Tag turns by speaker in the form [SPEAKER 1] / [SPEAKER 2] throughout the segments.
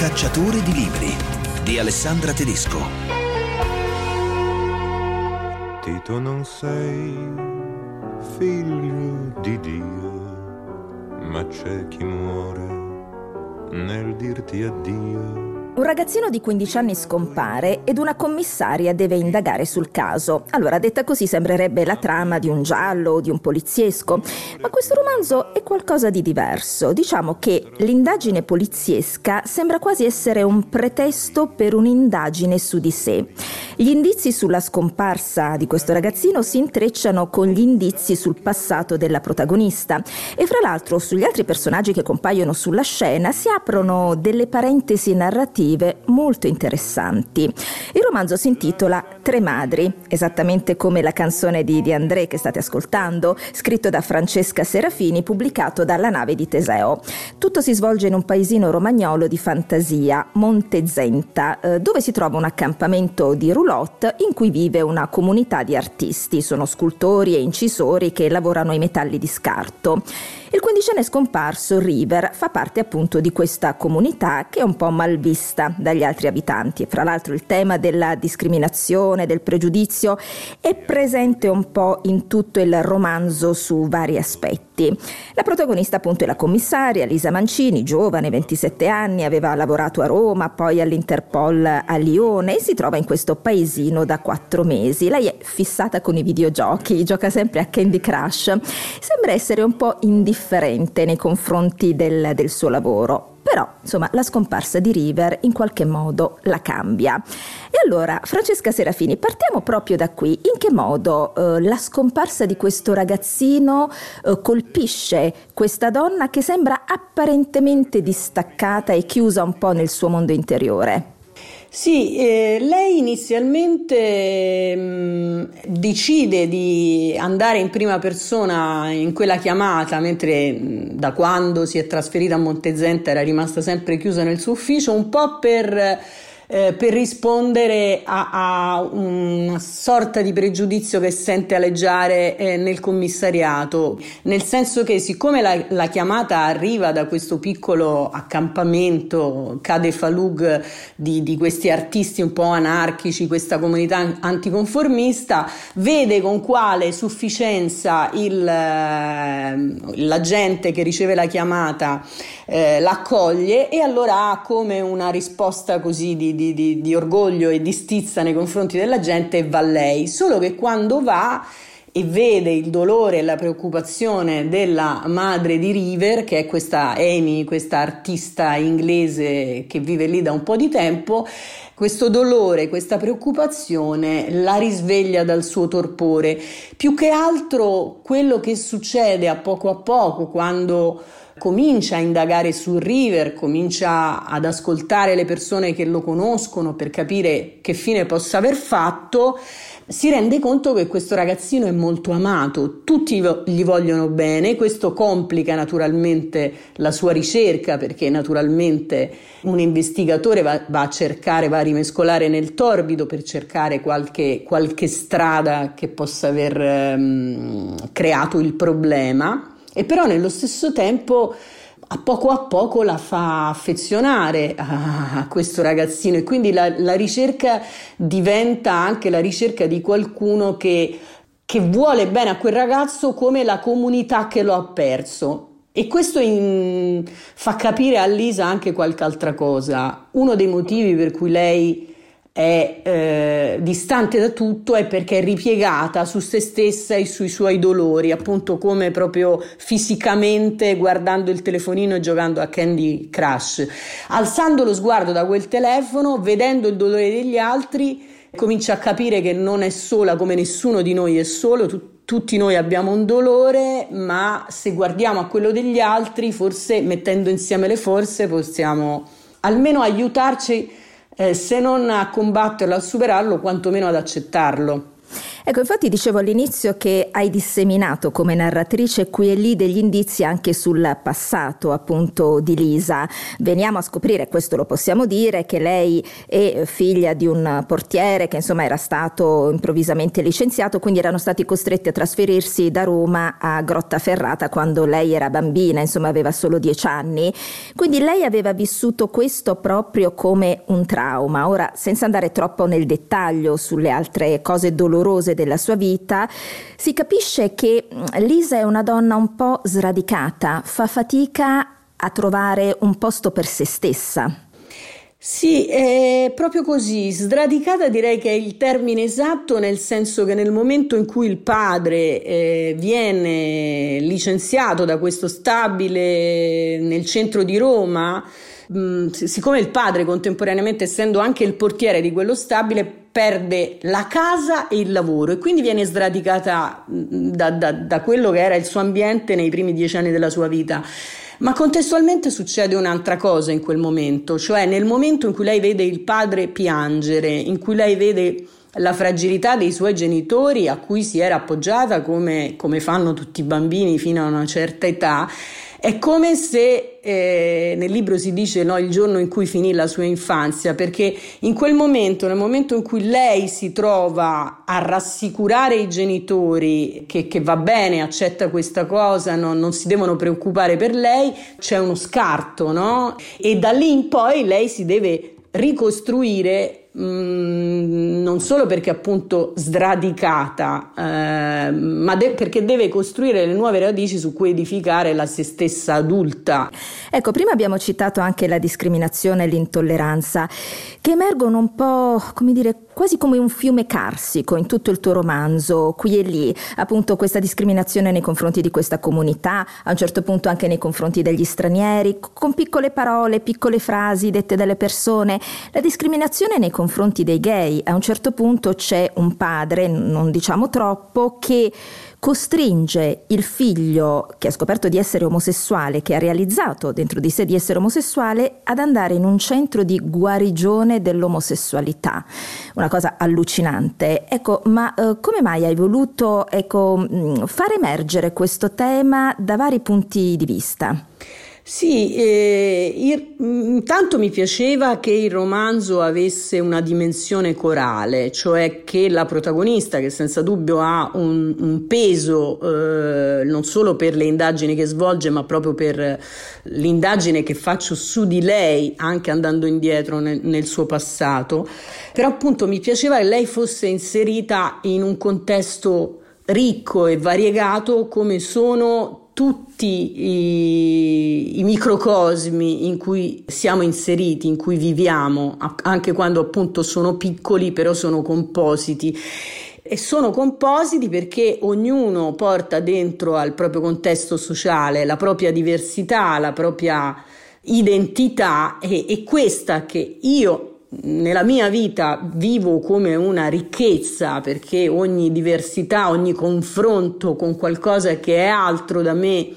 [SPEAKER 1] Cacciatore di libri di Alessandra Tedesco.
[SPEAKER 2] Tito non sei figlio di Dio, ma c'è chi muore nel dirti addio
[SPEAKER 3] un ragazzino di 15 anni scompare ed una commissaria deve indagare sul caso. Allora, detta così, sembrerebbe la trama di un giallo o di un poliziesco, ma questo romanzo è qualcosa di diverso. Diciamo che l'indagine poliziesca sembra quasi essere un pretesto per un'indagine su di sé. Gli indizi sulla scomparsa di questo ragazzino si intrecciano con gli indizi sul passato della protagonista e fra l'altro sugli altri personaggi che compaiono sulla scena si aprono delle parentesi narrative narrative molto interessanti. Il romanzo si intitola Tre madri, esattamente come la canzone di, di André che state ascoltando, scritto da Francesca Serafini, pubblicato dalla nave di Teseo. Tutto si svolge in un paesino romagnolo di fantasia, Montezenta, eh, dove si trova un accampamento di roulotte in cui vive una comunità di artisti, sono scultori e incisori che lavorano i metalli di scarto. Il quindicenne scomparso, River, fa parte appunto di questa comunità che è un po' malvista dagli altri abitanti. Fra l'altro il tema della discriminazione, del pregiudizio è presente un po' in tutto il romanzo su vari aspetti. La protagonista appunto è la commissaria Lisa Mancini, giovane, 27 anni, aveva lavorato a Roma, poi all'Interpol a Lione e si trova in questo paesino da quattro mesi. Lei è fissata con i videogiochi, gioca sempre a Candy Crush. Sembra essere un po' indifferente nei confronti del, del suo lavoro. Però, insomma, la scomparsa di River in qualche modo la cambia. E allora, Francesca Serafini, partiamo proprio da qui. In che modo eh, la scomparsa di questo ragazzino eh, colpisce questa donna che sembra apparentemente distaccata e chiusa un po' nel suo mondo interiore?
[SPEAKER 4] Sì, eh, lei inizialmente mh, mm, decide di andare in prima persona in quella chiamata, mentre mh, mm, da quando si è trasferita a Montezenta era rimasta sempre chiusa nel suo ufficio, un po' per eh, per rispondere a, a, una sorta di pregiudizio che sente aleggiare eh, nel commissariato, nel senso che siccome la, la, chiamata arriva da questo piccolo accampamento Cade Falug di, di questi artisti un po' anarchici, questa comunità anticonformista, vede con quale sufficienza il, eh, l'agente che riceve la chiamata eh, l'accoglie e allora ha come una risposta così di, di, di, di orgoglio e di stizza nei confronti della gente e va lei, solo che quando va e vede il dolore e la preoccupazione della madre di River, che è questa Amy, questa artista inglese che vive lì da un po' di tempo, questo dolore, questa preoccupazione la risveglia dal suo torpore. Più che altro quello che succede a poco a poco quando comincia a indagare su River, comincia ad ascoltare le persone che lo conoscono per capire che fine possa aver fatto, si rende conto che questo ragazzino è molto amato, tutti gli vogliono bene, questo complica naturalmente la sua ricerca perché naturalmente un investigatore va, va a cercare, va a rimescolare nel torbido per cercare qualche, qualche strada che possa aver um, creato il problema e però nello stesso tempo a poco a poco la fa affezionare a, questo ragazzino e quindi la, la, ricerca diventa anche la ricerca di qualcuno che, che vuole bene a quel ragazzo come la comunità che lo ha perso. E questo in, fa capire a Lisa anche qualche altra cosa. Uno dei motivi per cui lei è eh, distante da tutto è perché è ripiegata su se stessa e sui suoi dolori, appunto come proprio fisicamente guardando il telefonino e giocando a Candy Crush. Alzando lo sguardo da quel telefono, vedendo il dolore degli altri, comincia a capire che non è sola come nessuno di noi è solo, tu- tutti noi abbiamo un dolore, ma se guardiamo a quello degli altri, forse mettendo insieme le forze possiamo almeno aiutarci eh, se non a combatterlo, a superarlo, quantomeno ad accettarlo.
[SPEAKER 3] Ecco, infatti dicevo all'inizio che hai disseminato come narratrice qui e lì degli indizi anche sul passato appunto di Lisa. Veniamo a scoprire, questo lo possiamo dire, che lei è figlia di un portiere che insomma era stato improvvisamente licenziato, quindi erano stati costretti a trasferirsi da Roma a Grottaferrata quando lei era bambina, insomma aveva solo dieci anni. Quindi lei aveva vissuto questo proprio come un trauma. Ora, senza andare troppo nel dettaglio sulle altre cose dolorose cose della sua vita, si capisce che mm, Lisa è una donna un po' sradicata, fa fatica a trovare un posto per se stessa.
[SPEAKER 4] Sì, è proprio così. Sradicata direi che è il termine esatto, nel senso che nel momento in cui il padre eh, viene licenziato da questo stabile nel centro di Roma, mh, mm, siccome il padre contemporaneamente essendo anche il portiere di quello stabile perde la casa e il lavoro e quindi viene sradicata mm, da, da, da quello che era il suo ambiente nei primi dieci anni della sua vita. Ma contestualmente succede un'altra cosa in quel momento, cioè nel momento in cui lei vede il padre piangere, in cui lei vede la fragilità dei suoi genitori a cui si era appoggiata come, come fanno tutti i bambini fino a una certa età, è come se eh, nel libro si dice no, il giorno in cui finì la sua infanzia, perché in quel momento, nel momento in cui lei si trova a rassicurare i genitori che, che va bene, accetta questa cosa, no, non si devono preoccupare per lei, c'è uno scarto, no? E da lì in poi lei si deve ricostruire Mm, non solo perché appunto sradicata, eh, ma de- perché deve costruire le nuove radici su cui edificare la se stessa adulta.
[SPEAKER 3] Ecco, prima abbiamo citato anche la discriminazione e l'intolleranza, che emergono un po', come dire, quasi come un fiume carsico in tutto il tuo romanzo, qui e lì, appunto questa discriminazione nei confronti di questa comunità, a un certo punto anche nei confronti degli stranieri, con piccole parole, piccole frasi dette dalle persone, la discriminazione nei confronti dei gay. A un certo punto c'è un padre, non diciamo troppo, che costringe il figlio che ha scoperto di essere omosessuale, che ha realizzato dentro di sé di essere omosessuale, ad andare in un centro di guarigione dell'omosessualità. Una cosa allucinante. Ecco, ma eh, come mai hai voluto ecco, far emergere questo tema da vari punti di vista?
[SPEAKER 4] Sì, eh, intanto mi piaceva che il romanzo avesse una dimensione corale, cioè che la protagonista, che senza dubbio ha un, un peso eh, non solo per le indagini che svolge, ma proprio per l'indagine che faccio su di lei, anche andando indietro nel, nel suo passato, però appunto mi piaceva che lei fosse inserita in un contesto ricco e variegato come sono tutti i, i, microcosmi in cui siamo inseriti, in cui viviamo, anche quando appunto sono piccoli, però sono compositi. E sono compositi perché ognuno porta dentro al proprio contesto sociale la propria diversità, la propria identità e, e questa che io nella mia vita vivo come una ricchezza perché ogni diversità, ogni confronto con qualcosa che è altro da me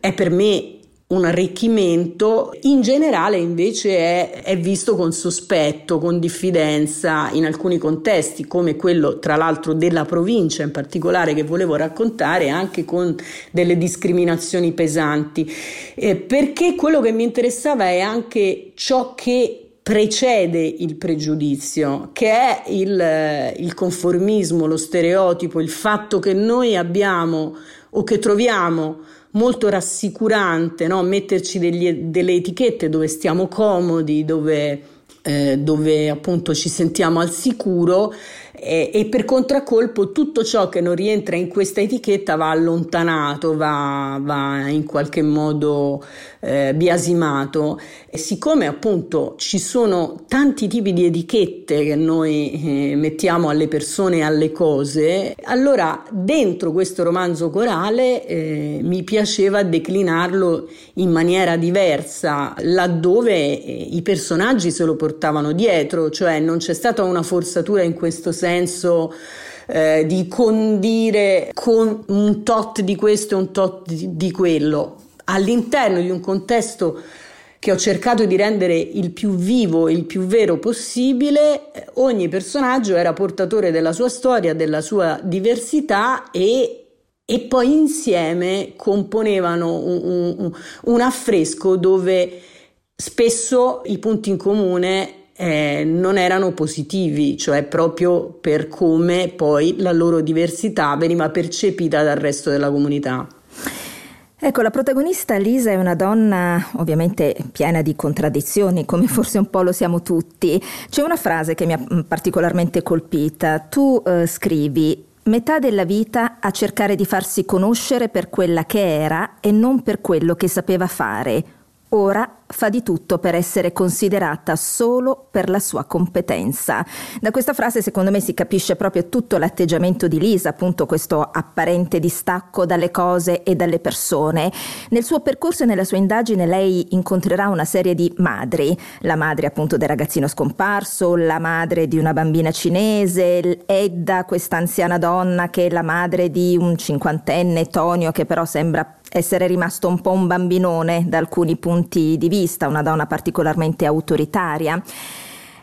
[SPEAKER 4] è per me un arricchimento, in generale invece è, è, visto con sospetto, con diffidenza in alcuni contesti, come quello tra l'altro della provincia in particolare che volevo raccontare, anche con delle discriminazioni pesanti, eh, perché quello che mi interessava è anche ciò che precede il pregiudizio, che è il, il, conformismo, lo stereotipo, il fatto che noi abbiamo o che troviamo molto rassicurante no? metterci degli, delle etichette dove stiamo comodi, dove, eh, dove appunto ci sentiamo al sicuro e, e, per contraccolpo tutto ciò che non rientra in questa etichetta va allontanato, va, va in qualche modo eh, biasimato. E siccome appunto ci sono tanti tipi di etichette che noi eh, mettiamo alle persone e alle cose, allora dentro questo romanzo corale eh, mi piaceva declinarlo in maniera diversa, laddove eh, i personaggi se lo portavano dietro, cioè non c'è stata una forzatura in questo senso senso eh, di condire con un tot di questo e un tot di, di quello. All'interno di un contesto che ho cercato di rendere il più vivo, il più vero possibile, ogni personaggio era portatore della sua storia, della sua diversità e e poi insieme componevano un, un, un, affresco dove spesso i punti in comune eh, non erano positivi, cioè proprio per come poi la loro diversità veniva percepita dal resto della comunità.
[SPEAKER 3] Ecco, la protagonista Lisa è una donna ovviamente piena di contraddizioni, come forse un po' lo siamo tutti. C'è una frase che mi ha mm, particolarmente colpita. Tu eh, scrivi metà della vita a cercare di farsi conoscere per quella che era e non per quello che sapeva fare. Ora fa di tutto per essere considerata solo per la sua competenza. Da questa frase secondo me si capisce proprio tutto l'atteggiamento di Lisa, appunto questo apparente distacco dalle cose e dalle persone. Nel suo percorso e nella sua indagine lei incontrerà una serie di madri, la madre appunto del ragazzino scomparso, la madre di una bambina cinese, Edda, questa anziana donna che è la madre di un cinquantenne, Tonio, che però sembra essere rimasto un po' un bambinone da alcuni punti di vista, una donna particolarmente autoritaria.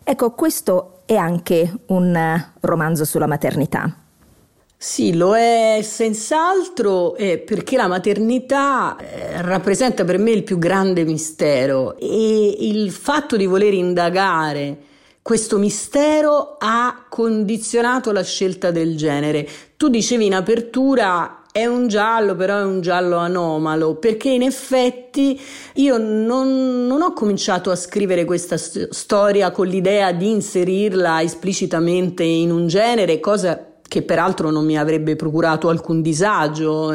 [SPEAKER 3] Ecco, questo è anche un romanzo sulla maternità.
[SPEAKER 4] Sì, lo è senz'altro eh, perché la maternità eh, rappresenta per me il più grande mistero e il fatto di voler indagare questo mistero ha condizionato la scelta del genere. Tu dicevi in apertura è un giallo, però è un giallo anomalo, perché in effetti io non, non ho cominciato a scrivere questa st- storia con l'idea di inserirla esplicitamente in un genere, cosa che peraltro non mi avrebbe procurato alcun disagio.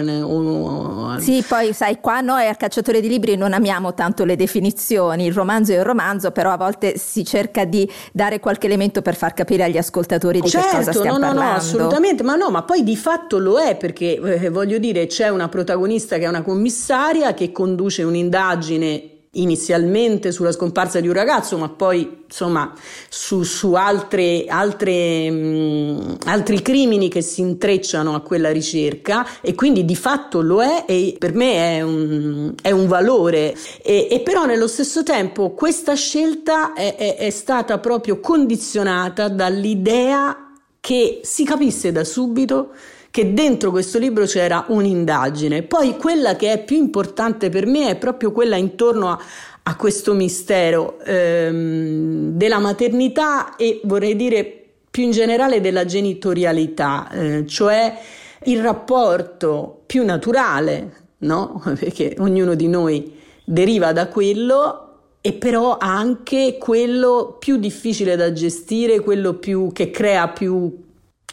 [SPEAKER 3] Sì, poi sai, qua noi al cacciatore di libri non amiamo tanto le definizioni, il romanzo è un romanzo, però a volte si cerca di dare qualche elemento per far capire agli ascoltatori di
[SPEAKER 4] certo,
[SPEAKER 3] che cosa stiamo
[SPEAKER 4] no,
[SPEAKER 3] parlando.
[SPEAKER 4] No, no, assolutamente, ma no, ma poi di fatto lo è perché eh, voglio dire c'è una protagonista che è una commissaria che conduce un'indagine inizialmente sulla scomparsa di un ragazzo, ma poi insomma su, su altre, altre, mh, altri crimini che si intrecciano a quella ricerca e quindi di fatto lo è e per me è un, è un valore. E, e, però nello stesso tempo questa scelta è, è, è stata proprio condizionata dall'idea che si capisse da subito che dentro questo libro c'era un'indagine. Poi quella che è più importante per me è proprio quella intorno a, a questo mistero ehm, della maternità e vorrei dire più in generale della genitorialità, eh, cioè il rapporto più naturale, no? Perché ognuno di noi deriva da quello e però anche quello più difficile da gestire, quello più, che crea più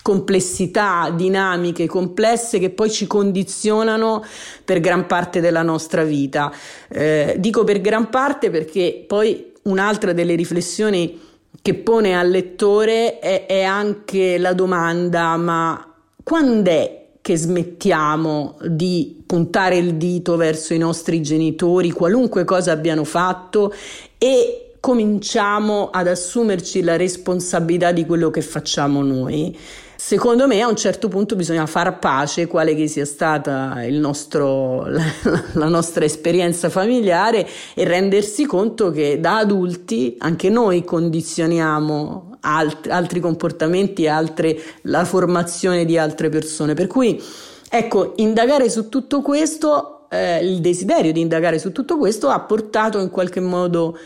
[SPEAKER 4] complessità, dinamiche complesse che poi ci condizionano per gran parte della nostra vita. Eh, dico per gran parte perché poi un'altra delle riflessioni che pone al lettore è, è anche la domanda ma quando è che smettiamo di puntare il dito verso i nostri genitori, qualunque cosa abbiano fatto, e cominciamo ad assumerci la responsabilità di quello che facciamo noi. Secondo me a un certo punto bisogna far pace, quale che sia stata nostro, la, la, nostra esperienza familiare e rendersi conto che da adulti anche noi condizioniamo alt, altri comportamenti, altre, la formazione di altre persone. Per cui ecco, indagare su tutto questo, eh, il desiderio di indagare su tutto questo ha portato in qualche modo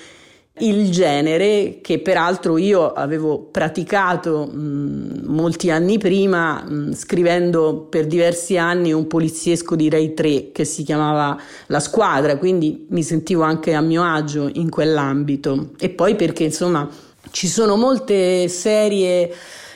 [SPEAKER 4] il genere che peraltro io avevo praticato mh, molti anni prima mh, scrivendo per diversi anni un poliziesco di Rai 3 che si chiamava La Squadra, quindi mi sentivo anche a mio agio in quell'ambito. E poi perché insomma ci sono molte serie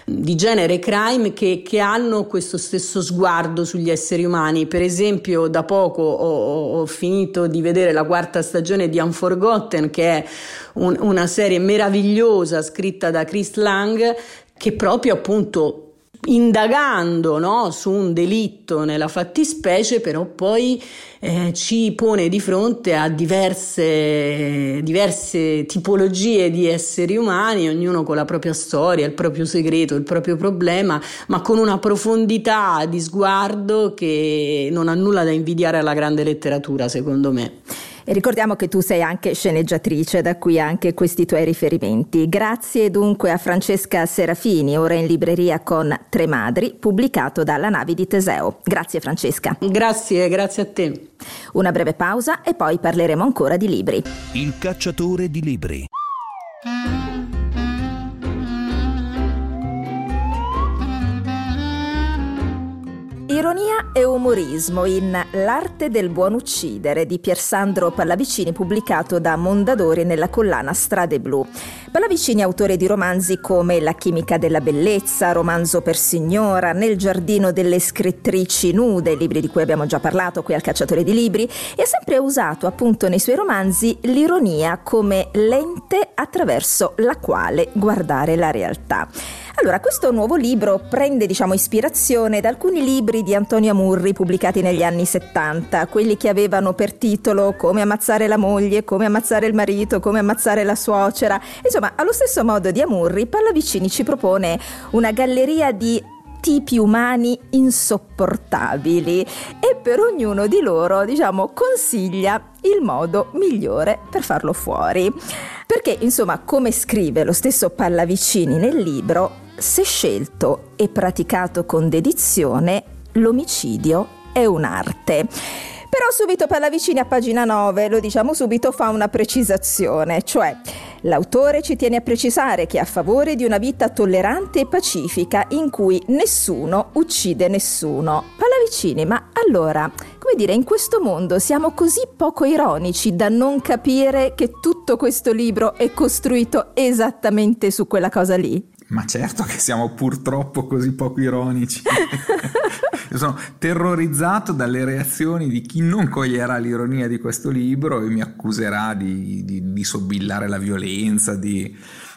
[SPEAKER 4] di genere crime che, che, hanno questo stesso sguardo sugli esseri umani. Per esempio, da poco ho, ho finito di vedere la quarta stagione di Unforgotten, che è un, una serie meravigliosa scritta da Chris Lang, che proprio appunto indagando no, su un delitto nella fattispecie, però poi eh, ci pone di fronte a diverse, diverse tipologie di esseri umani, ognuno con la propria storia, il proprio segreto, il proprio problema, ma con una profondità di sguardo che non ha nulla da invidiare alla grande letteratura, secondo me.
[SPEAKER 3] E ricordiamo che tu sei anche sceneggiatrice, da qui anche questi tuoi riferimenti. Grazie dunque a Francesca Serafini, ora in libreria con Tre Madri, pubblicato dalla Navi di Teseo. Grazie Francesca.
[SPEAKER 4] Grazie, grazie a te.
[SPEAKER 3] Una breve pausa e poi parleremo ancora di libri.
[SPEAKER 1] Il cacciatore di libri.
[SPEAKER 3] Ironia e umorismo in L'arte del buon uccidere di Piersandro Pallavicini pubblicato da Mondadori nella collana Strade Blu. Pallavicini è autore di romanzi come La chimica della bellezza, Romanzo per signora, Nel giardino delle scrittrici nude, libri di cui abbiamo già parlato qui al Cacciatore di Libri, e ha sempre usato appunto nei suoi romanzi l'ironia come lente attraverso la quale guardare la realtà. Allora, questo nuovo libro prende, diciamo, ispirazione da alcuni libri di Antonio Amurri pubblicati negli anni 70, quelli che avevano per titolo Come ammazzare la moglie, come ammazzare il marito, come ammazzare la suocera. Insomma, allo stesso modo di Amurri, Pallavicini ci propone una galleria di tipi umani insopportabili e per ognuno di loro, diciamo, consiglia il modo migliore per farlo fuori. Perché, insomma, come scrive lo stesso Pallavicini nel libro, se scelto e praticato con dedizione, l'omicidio è un'arte. Però subito Pallavicini a pagina 9, lo diciamo subito, fa una precisazione, cioè l'autore ci tiene a precisare che è a favore di una vita tollerante e pacifica in cui nessuno uccide nessuno. Pallavicini, ma allora, come dire, in questo mondo siamo così poco ironici da non capire che tutto questo libro è costruito esattamente su quella cosa lì?
[SPEAKER 5] Ma certo che siamo purtroppo così poco ironici. Io sono terrorizzato dalle reazioni di chi non coglierà l'ironia di questo libro e mi accuserà di, di, di sobillare la violenza, di,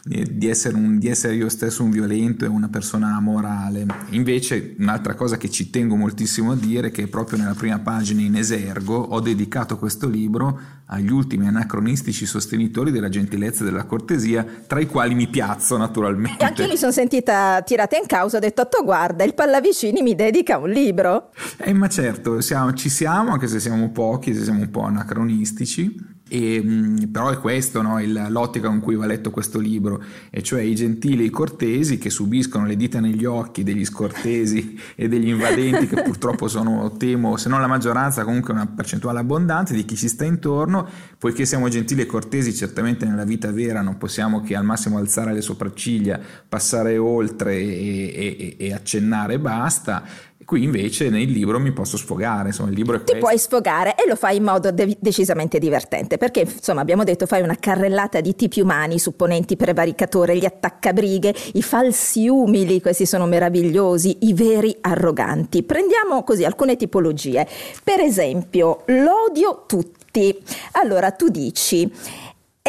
[SPEAKER 5] di essere, un, di essere, io stesso un violento e una persona amorale. Invece, un'altra cosa che ci tengo moltissimo a dire è che proprio nella prima pagina in esergo ho dedicato questo libro agli ultimi anacronistici sostenitori della gentilezza e della cortesia, tra i quali mi piazzo naturalmente.
[SPEAKER 3] E anche io mi sono sentita tirata in causa, ho detto, Otto guarda, il Pallavicini mi dedica un libro.
[SPEAKER 5] Eh, ma certo, siamo, ci siamo, anche se siamo pochi, se siamo un po' anacronistici, e, mm, però è questo no, il, l'ottica con cui va letto questo libro, e cioè i gentili e i cortesi che subiscono le dita negli occhi degli scortesi e degli invadenti, che purtroppo sono, temo, se non la maggioranza, comunque una percentuale abbondante di chi ci sta intorno. Poiché siamo gentili e cortesi, certamente nella vita vera non possiamo che al massimo alzare le sopracciglia, passare oltre e, e, e accennare e basta. Qui invece nel libro mi posso sfogare, insomma il libro è
[SPEAKER 3] questo. Ti puoi sfogare e lo fai in modo de- decisamente divertente, perché insomma abbiamo detto fai una carrellata di tipi umani, supponenti prevaricatore, gli attaccabrighe, i falsi umili, questi sono meravigliosi, i veri arroganti. Prendiamo così alcune tipologie. Per esempio, l'odio tutti. Allora tu dici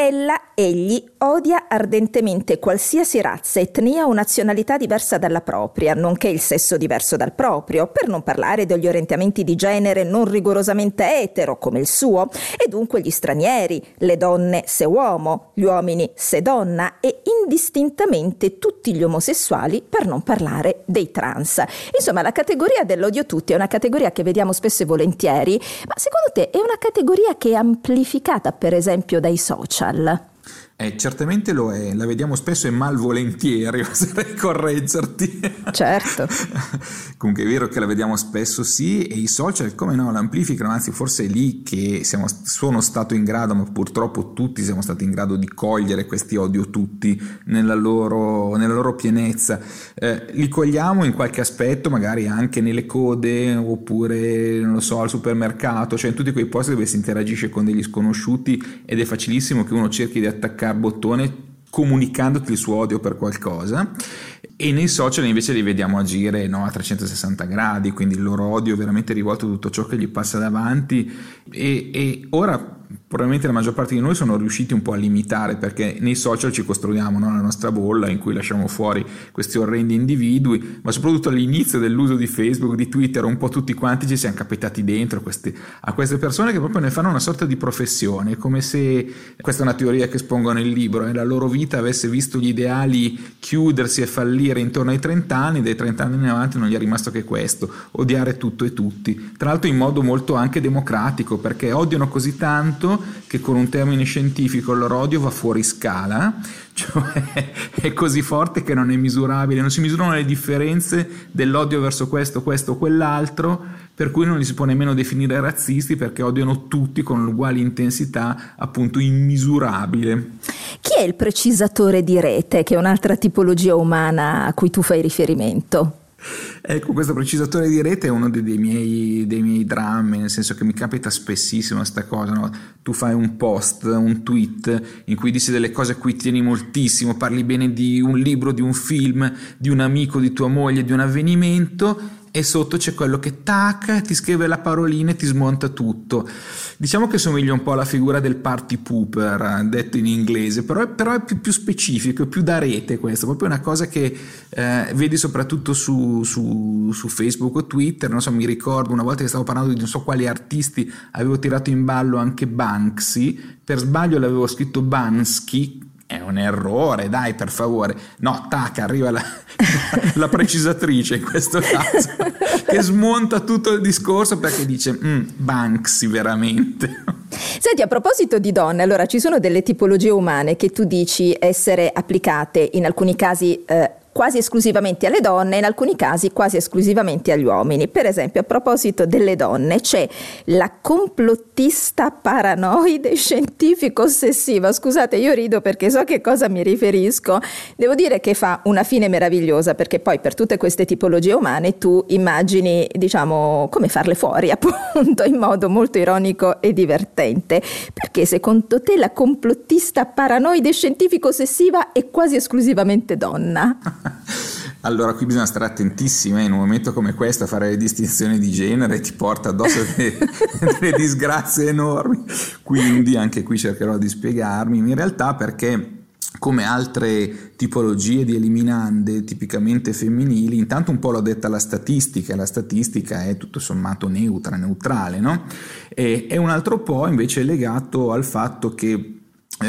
[SPEAKER 3] Ella, egli, odia ardentemente qualsiasi razza, etnia o nazionalità diversa dalla propria, nonché il sesso diverso dal proprio, per non parlare degli orientamenti di genere non rigorosamente etero come il suo, e dunque gli stranieri, le donne se uomo, gli uomini se donna e indistintamente tutti gli omosessuali, per non parlare dei trans. Insomma, la categoria dell'odio tutti è una categoria che vediamo spesso e volentieri, ma secondo te è una categoria che è amplificata per esempio dai social? Social.
[SPEAKER 5] Eh, certamente lo è, la vediamo spesso e malvolentieri, oserei correggerti.
[SPEAKER 3] Certo.
[SPEAKER 5] Comunque è vero che la vediamo spesso sì, e i social come no l'amplificano, anzi forse è lì che siamo, sono stato in grado, ma purtroppo tutti siamo stati in grado di cogliere questi odio tutti nella loro, nella loro pienezza. Eh, li cogliamo in qualche aspetto, magari anche nelle code, oppure non lo so, al supermercato, cioè in tutti quei posti dove si interagisce con degli sconosciuti ed è facilissimo che uno cerchi di attaccare bottone comunicandoti il suo odio per qualcosa e nei social invece li vediamo agire no, a 360 gradi quindi il loro odio veramente rivolto a tutto ciò che gli passa davanti e, e ora probabilmente la maggior parte di noi sono riusciti un po' a limitare perché nei social ci costruiamo no, la nostra bolla in cui lasciamo fuori questi orrendi individui, ma soprattutto all'inizio dell'uso di Facebook, di Twitter, un po' tutti quanti ci siamo capitati dentro questi, a queste persone che proprio ne fanno una sorta di professione, come se, questa è una teoria che espongo nel libro, eh, la loro vita avesse visto gli ideali chiudersi e fallire intorno ai 30 anni, dai 30 anni in avanti non gli è rimasto che questo, odiare tutto e tutti, tra l'altro in modo molto anche democratico perché odiano così tanto tanto che con un termine scientifico l'odio va fuori scala, cioè è così forte che non è misurabile, non si misurano le differenze dell'odio verso questo, questo o quell'altro, per cui non li si può nemmeno definire razzisti perché odiano tutti con uguale intensità, appunto immisurabile.
[SPEAKER 3] Chi è il precisatore di rete, che è un'altra tipologia umana a cui tu fai riferimento?
[SPEAKER 5] Ecco, questo precisatore di rete è uno dei, dei, miei, dei miei, drammi, nel senso che mi capita spessissimo questa cosa, no? tu fai un post, un tweet in cui dici delle cose a cui tieni moltissimo, parli bene di un libro, di un film, di un amico, di tua moglie, di un avvenimento e sotto c'è quello che tac, ti scrive la parolina e ti smonta tutto. Diciamo che somiglia un po' alla figura del party pooper, detto in inglese, però, però è più, più, specifico, è più da rete questo, proprio una cosa che eh, vedi soprattutto su, su, su, Facebook o Twitter, non so, mi ricordo una volta che stavo parlando di non so quali artisti, avevo tirato in ballo anche Banksy, per sbaglio l'avevo scritto Bansky, è un errore, dai per favore. No, tac, arriva la, la precisatrice in questo caso, che smonta tutto il discorso perché dice, mm, Banksy veramente.
[SPEAKER 3] Senti, a proposito di donne, allora ci sono delle tipologie umane che tu dici essere applicate in alcuni casi eh, quasi esclusivamente alle donne, in alcuni casi quasi esclusivamente agli uomini. Per esempio, a proposito delle donne, c'è la complottista paranoide scientifico ossessiva. Scusate, io rido perché so che cosa mi riferisco. Devo dire che fa una fine meravigliosa perché poi per tutte queste tipologie umane tu immagini, diciamo, come farle fuori, appunto, in modo molto ironico e divertente. Perché secondo te la complottista paranoide scientifico ossessiva è quasi esclusivamente donna?
[SPEAKER 5] Allora qui bisogna stare attentissimi, eh, in un momento come questo a fare le distinzioni di genere ti porta addosso delle, delle disgrazie enormi, quindi anche qui cercherò di spiegarmi, in realtà perché come altre tipologie di eliminande tipicamente femminili, intanto un po' l'ho detta la statistica, la statistica è tutto sommato neutra, neutrale, no? E, e un altro po' invece è legato al fatto che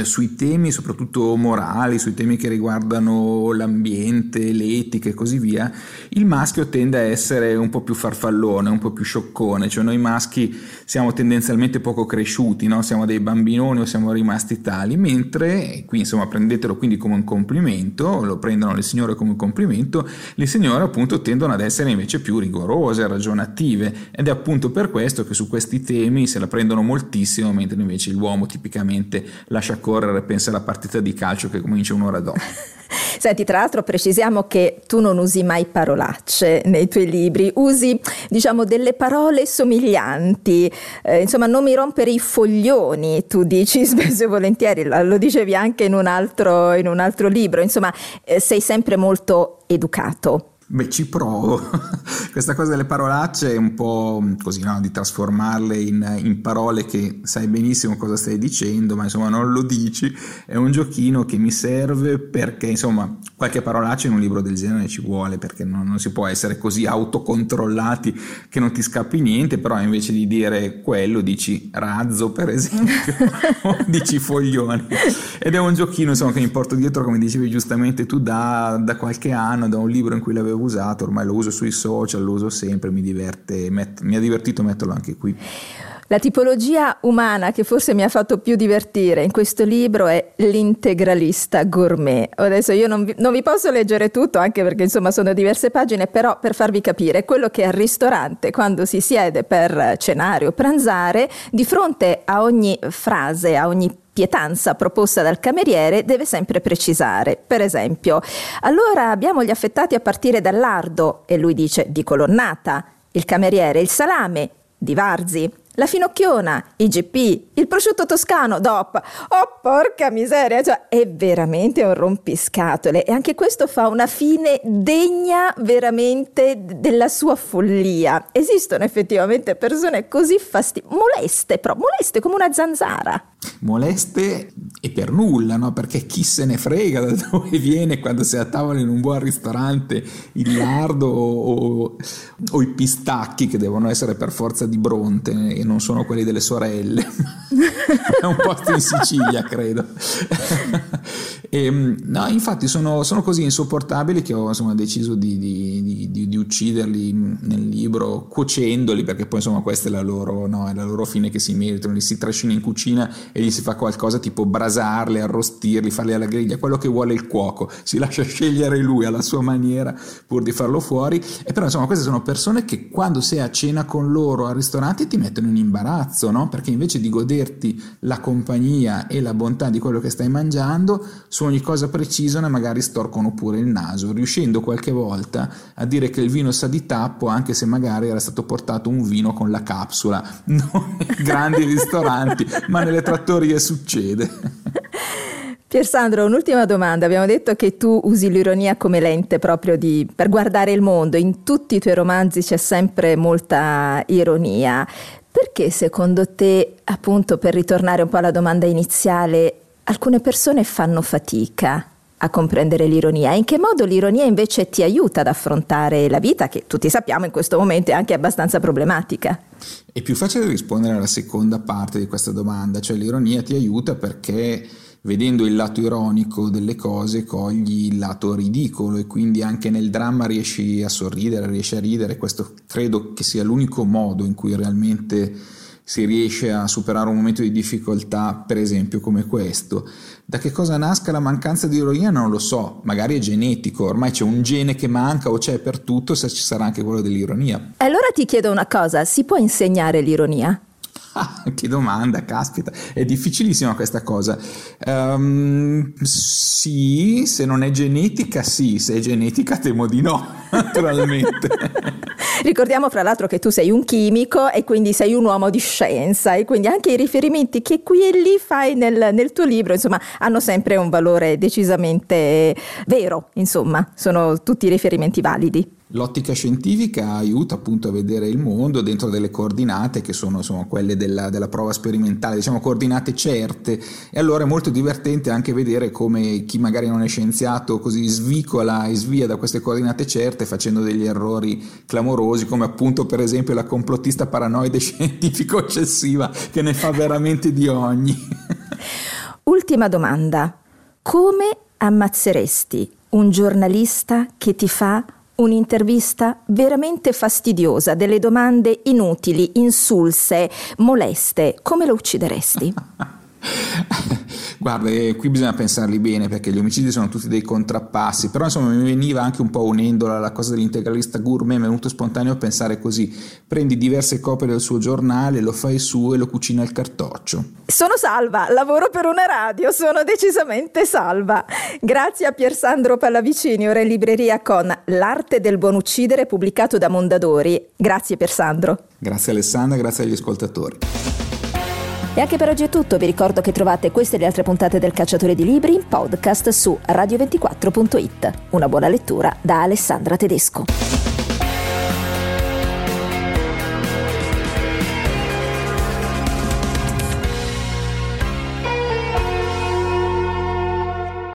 [SPEAKER 5] sui temi soprattutto morali, sui temi che riguardano l'ambiente, l'etica e così via, il maschio tende a essere un po' più farfallone, un po' più scioccone, cioè noi maschi siamo tendenzialmente poco cresciuti, no? siamo dei bambinoni o siamo rimasti tali, mentre, qui insomma prendetelo quindi come un complimento, lo prendono le signore come un complimento, le signore appunto tendono ad essere invece più rigorose, ragionative ed è appunto per questo che su questi temi se la prendono moltissimo, mentre invece l'uomo tipicamente lascia correre, pensa alla partita di calcio che comincia un'ora dopo.
[SPEAKER 3] Senti, tra l'altro precisiamo che tu non usi mai parolacce nei tuoi libri, usi diciamo delle parole somiglianti, eh, insomma non mi rompere i foglioni, tu dici spesso e volentieri, lo dicevi anche in un altro, in un altro libro, insomma eh, sei sempre molto educato.
[SPEAKER 5] Beh, ci provo. Questa cosa delle parolacce è un po' così, no? Di trasformarle in, in, parole che sai benissimo cosa stai dicendo, ma insomma non lo dici. È un giochino che mi serve perché, insomma, qualche parolaccia in un libro del genere ci vuole, perché non, non si può essere così autocontrollati che non ti scappi niente, però invece di dire quello dici razzo, per esempio, o dici foglioni. Ed è un giochino, insomma, che mi porto dietro, come dicevi giustamente tu, da, da qualche anno, da un libro in cui l'avevo usato, ormai lo uso sui social, lo uso sempre, mi diverte, met- mi ha divertito metterlo anche qui.
[SPEAKER 3] La tipologia umana che forse mi ha fatto più divertire in questo libro è l'integralista gourmet. Adesso io non vi, non vi, posso leggere tutto, anche perché insomma sono diverse pagine, però per farvi capire, quello che al ristorante, quando si siede per cenare o pranzare, di fronte a ogni frase, a ogni pietanza proposta dal cameriere deve sempre precisare. Per esempio, allora abbiamo gli affettati a partire dal lardo e lui dice di colonnata, il cameriere il salame? Di Varzi, la finocchiona, i GP, il prosciutto toscano, DOP. Oh, porca miseria, cioè è veramente un rompiscatole. E anche questo fa una fine degna veramente della sua follia. Esistono effettivamente persone così fastidiose, moleste, però moleste come una zanzara.
[SPEAKER 5] Moleste e per nulla, no? perché chi se ne frega da dove viene quando sei a tavola in un buon ristorante il lardo o, o, o, i pistacchi che devono essere per forza di Bronte e non sono quelli delle sorelle. È un posto in Sicilia, credo. e, ehm, no, infatti sono, sono, così insopportabili che ho insomma, deciso di, di, di, di, ucciderli nel libro, cuocendoli, perché poi insomma questa è la loro, no, è la loro fine che si meritano, li si trascina in cucina e gli si fa qualcosa tipo brasarli, arrostirli, farli alla griglia, quello che vuole il cuoco, si lascia scegliere lui alla sua maniera pur di farlo fuori. E però insomma queste sono persone che quando sei a cena con loro al ristorante ti mettono in imbarazzo, no? Perché invece di goderti la compagnia e la bontà di quello che stai mangiando, su ogni cosa precisano e magari storcono pure il naso, riuscendo qualche volta a dire che il vino sa di tappo anche se magari era stato portato un vino con la capsula, non nei grandi ristoranti, ma nelle trattorie succede.
[SPEAKER 3] Piersandro, un'ultima domanda. Abbiamo detto che tu usi l'ironia come lente proprio di, per guardare il mondo. In tutti i tuoi romanzi c'è sempre molta ironia. Perché secondo te, appunto, per ritornare un po' alla domanda iniziale, alcune persone fanno fatica a comprendere l'ironia? In che modo l'ironia invece ti aiuta ad affrontare la vita, che tutti sappiamo in questo momento è anche abbastanza problematica?
[SPEAKER 5] È più facile rispondere alla seconda parte di questa domanda, cioè l'ironia ti aiuta perché vedendo il lato ironico delle cose cogli il lato ridicolo e quindi anche nel dramma riesci a sorridere, riesci a ridere, questo credo che sia l'unico modo in cui realmente si riesce a superare un momento di difficoltà, per esempio come questo. Da che cosa nasca la mancanza di ironia non lo so, magari è genetico, ormai c'è un gene che manca o c'è per tutto, se ci sarà anche quello dell'ironia.
[SPEAKER 3] Allora ti chiedo una cosa, si può insegnare l'ironia?
[SPEAKER 5] Che domanda, caspita, è difficilissima questa cosa. Um, sì, se non è genetica, sì, se è genetica temo di no, naturalmente.
[SPEAKER 3] Ricordiamo fra l'altro che tu sei un chimico e quindi sei un uomo di scienza e quindi anche i riferimenti che qui e lì fai nel, nel tuo libro, insomma, hanno sempre un valore decisamente vero, insomma, sono tutti riferimenti validi.
[SPEAKER 5] L'ottica scientifica aiuta appunto a vedere il mondo dentro delle coordinate che sono insomma, quelle della, della, prova sperimentale, diciamo coordinate certe e allora è molto divertente anche vedere come chi magari non è scienziato così svicola e svia da queste coordinate certe facendo degli errori clamorosi come appunto per esempio la complottista paranoide scientifico eccessiva che ne fa veramente di ogni.
[SPEAKER 3] Ultima domanda, come ammazzeresti un giornalista che ti fa un'intervista veramente fastidiosa, delle domande inutili, insulse, moleste. Come lo uccideresti?
[SPEAKER 5] Guarda, eh, qui bisogna pensarli bene perché gli omicidi sono tutti dei contrappassi, però insomma mi veniva anche un po' unendola alla cosa dell'integralista gourmet, mi è venuto spontaneo pensare così, prendi diverse copie del suo giornale, lo fai su e lo cucina al cartoccio.
[SPEAKER 3] Sono salva, lavoro per una radio, sono decisamente salva. Grazie a Piersandro Pallavicini, ora in libreria con L'arte del buon uccidere pubblicato da Mondadori. Grazie Piersandro.
[SPEAKER 5] Grazie Alessandra, grazie agli ascoltatori.
[SPEAKER 3] E anche per oggi è tutto, vi ricordo che trovate queste e le altre puntate del Cacciatore di Libri in podcast su radio24.it. Una buona lettura da Alessandra Tedesco.